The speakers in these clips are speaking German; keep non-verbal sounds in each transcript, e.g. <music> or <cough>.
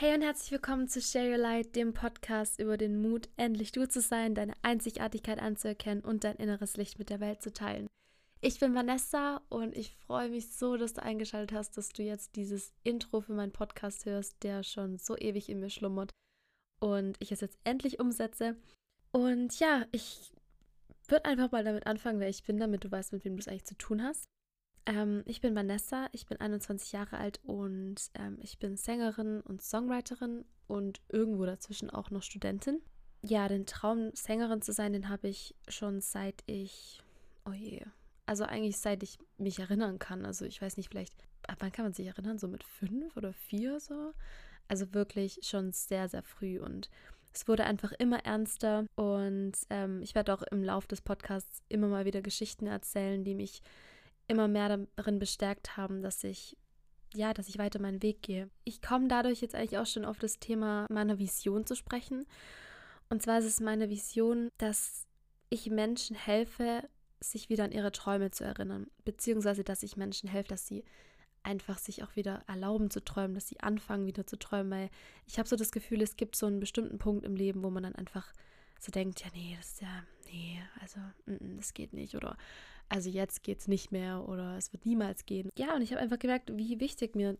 Hey und herzlich willkommen zu Share Your Light, dem Podcast über den Mut, endlich du zu sein, deine Einzigartigkeit anzuerkennen und dein inneres Licht mit der Welt zu teilen. Ich bin Vanessa und ich freue mich so, dass du eingeschaltet hast, dass du jetzt dieses Intro für meinen Podcast hörst, der schon so ewig in mir schlummert und ich es jetzt endlich umsetze. Und ja, ich würde einfach mal damit anfangen, wer ich bin, damit du weißt, mit wem du es eigentlich zu tun hast. Ähm, ich bin Vanessa, ich bin 21 Jahre alt und ähm, ich bin Sängerin und Songwriterin und irgendwo dazwischen auch noch Studentin. Ja, den Traum, Sängerin zu sein, den habe ich schon seit ich, oh je, also eigentlich seit ich mich erinnern kann. Also ich weiß nicht, vielleicht, ab wann kann man sich erinnern? So mit fünf oder vier so? Also wirklich schon sehr, sehr früh und es wurde einfach immer ernster und ähm, ich werde auch im Laufe des Podcasts immer mal wieder Geschichten erzählen, die mich immer mehr darin bestärkt haben, dass ich ja, dass ich weiter meinen Weg gehe. Ich komme dadurch jetzt eigentlich auch schon auf das Thema meiner Vision zu sprechen. Und zwar ist es meine Vision, dass ich Menschen helfe, sich wieder an ihre Träume zu erinnern, beziehungsweise dass ich Menschen helfe, dass sie einfach sich auch wieder erlauben zu träumen, dass sie anfangen wieder zu träumen, weil ich habe so das Gefühl, es gibt so einen bestimmten Punkt im Leben, wo man dann einfach so denkt, ja, nee, das ist ja, nee, also, mm, mm, das geht nicht oder also jetzt geht es nicht mehr oder es wird niemals gehen. Ja, und ich habe einfach gemerkt, wie wichtig mir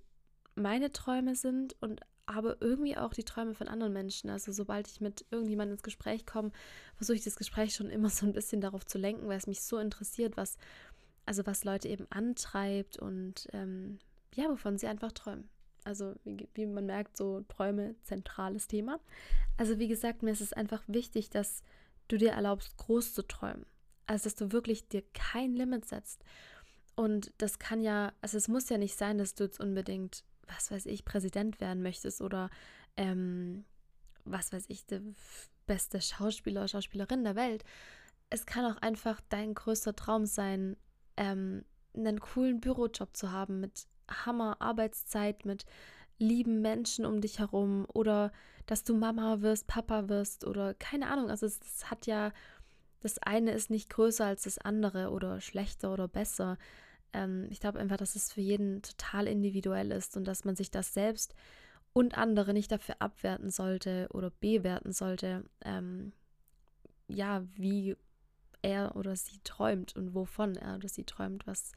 meine Träume sind und aber irgendwie auch die Träume von anderen Menschen. Also sobald ich mit irgendjemandem ins Gespräch komme, versuche ich das Gespräch schon immer <laughs> so ein bisschen darauf zu lenken, weil es mich so interessiert, was, also was Leute eben antreibt und ähm, ja, wovon sie einfach träumen. Also wie, wie man merkt, so Träume, zentrales Thema. Also wie gesagt, mir ist es einfach wichtig, dass du dir erlaubst, groß zu träumen. Also, dass du wirklich dir kein Limit setzt. Und das kann ja, also es muss ja nicht sein, dass du jetzt unbedingt, was weiß ich, Präsident werden möchtest oder ähm, was weiß ich, der beste Schauspieler oder Schauspielerin der Welt. Es kann auch einfach dein größter Traum sein, ähm, einen coolen Bürojob zu haben mit Hammer Arbeitszeit, mit lieben Menschen um dich herum oder dass du Mama wirst, Papa wirst oder keine Ahnung. Also es, es hat ja das eine ist nicht größer als das andere oder schlechter oder besser. Ähm, ich glaube einfach, dass es für jeden total individuell ist und dass man sich das selbst und andere nicht dafür abwerten sollte oder bewerten sollte, ähm, ja, wie er oder sie träumt und wovon er oder sie träumt, was,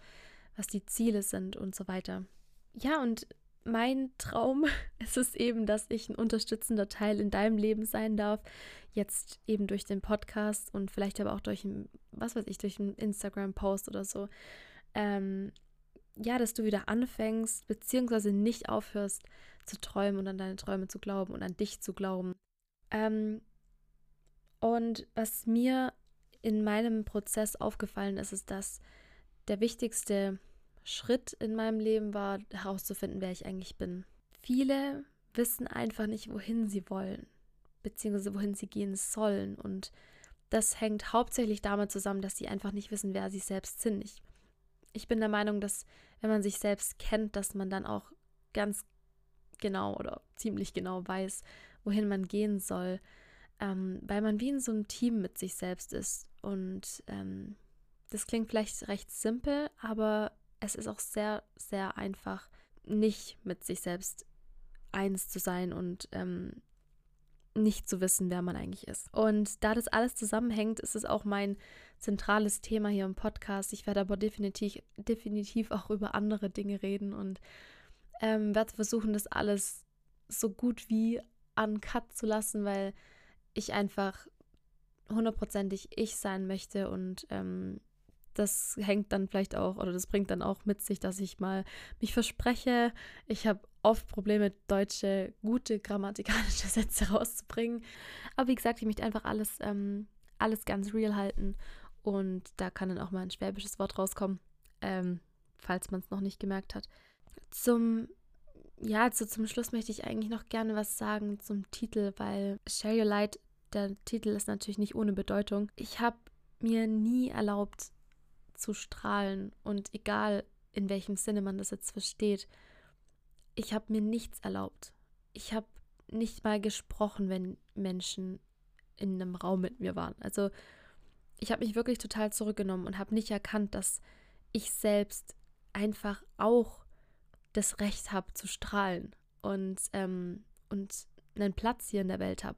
was die Ziele sind und so weiter. Ja, und mein Traum <laughs> ist es eben, dass ich ein unterstützender Teil in deinem Leben sein darf. Jetzt eben durch den Podcast und vielleicht aber auch durch ein, was weiß ich, durch einen Instagram-Post oder so. Ähm, ja, dass du wieder anfängst, beziehungsweise nicht aufhörst zu träumen und an deine Träume zu glauben und an dich zu glauben. Ähm, und was mir in meinem Prozess aufgefallen ist, ist, dass der wichtigste Schritt in meinem Leben war, herauszufinden, wer ich eigentlich bin. Viele wissen einfach nicht, wohin sie wollen, beziehungsweise wohin sie gehen sollen. Und das hängt hauptsächlich damit zusammen, dass sie einfach nicht wissen, wer sie selbst sind. Ich, ich bin der Meinung, dass wenn man sich selbst kennt, dass man dann auch ganz genau oder ziemlich genau weiß, wohin man gehen soll, ähm, weil man wie in so einem Team mit sich selbst ist. Und ähm, das klingt vielleicht recht simpel, aber es ist auch sehr, sehr einfach, nicht mit sich selbst eins zu sein und ähm, nicht zu wissen, wer man eigentlich ist. Und da das alles zusammenhängt, ist es auch mein zentrales Thema hier im Podcast. Ich werde aber definitiv, definitiv auch über andere Dinge reden und ähm, werde versuchen, das alles so gut wie uncut zu lassen, weil ich einfach hundertprozentig ich sein möchte und ähm, das hängt dann vielleicht auch oder das bringt dann auch mit sich, dass ich mal mich verspreche. Ich habe oft Probleme, deutsche, gute grammatikalische <laughs> Sätze rauszubringen. Aber wie gesagt, ich möchte einfach alles, ähm, alles ganz real halten. Und da kann dann auch mal ein schwäbisches Wort rauskommen, ähm, falls man es noch nicht gemerkt hat. Zum, ja, also zum Schluss möchte ich eigentlich noch gerne was sagen zum Titel, weil Share Your Light, der Titel ist natürlich nicht ohne Bedeutung. Ich habe mir nie erlaubt, zu strahlen und egal in welchem Sinne man das jetzt versteht, ich habe mir nichts erlaubt. Ich habe nicht mal gesprochen, wenn Menschen in einem Raum mit mir waren. Also ich habe mich wirklich total zurückgenommen und habe nicht erkannt, dass ich selbst einfach auch das Recht habe zu strahlen und ähm, und einen Platz hier in der Welt habe.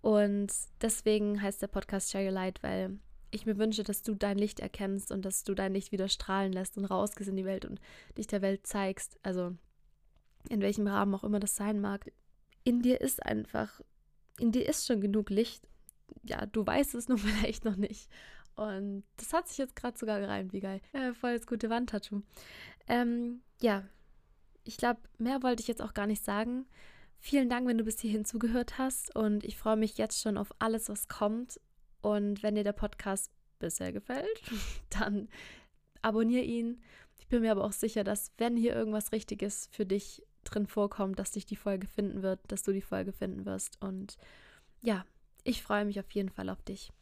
Und deswegen heißt der Podcast Share Your Light, weil ich mir wünsche, dass du dein Licht erkennst und dass du dein Licht wieder strahlen lässt und rausgehst in die Welt und dich der Welt zeigst. Also in welchem Rahmen auch immer das sein mag. In dir ist einfach, in dir ist schon genug Licht. Ja, du weißt es nur <laughs> vielleicht noch nicht. Und das hat sich jetzt gerade sogar gereimt, wie geil. Äh, voll das gute Wandtattoo. Ähm, ja, ich glaube, mehr wollte ich jetzt auch gar nicht sagen. Vielen Dank, wenn du bis hierhin zugehört hast und ich freue mich jetzt schon auf alles, was kommt und wenn dir der Podcast bisher gefällt, <laughs> dann abonniere ihn. Ich bin mir aber auch sicher, dass wenn hier irgendwas Richtiges für dich drin vorkommt, dass dich die Folge finden wird, dass du die Folge finden wirst. Und ja, ich freue mich auf jeden Fall auf dich.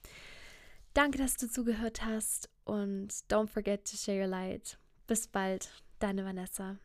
Danke, dass du zugehört hast und don't forget to share your light. Bis bald, deine Vanessa.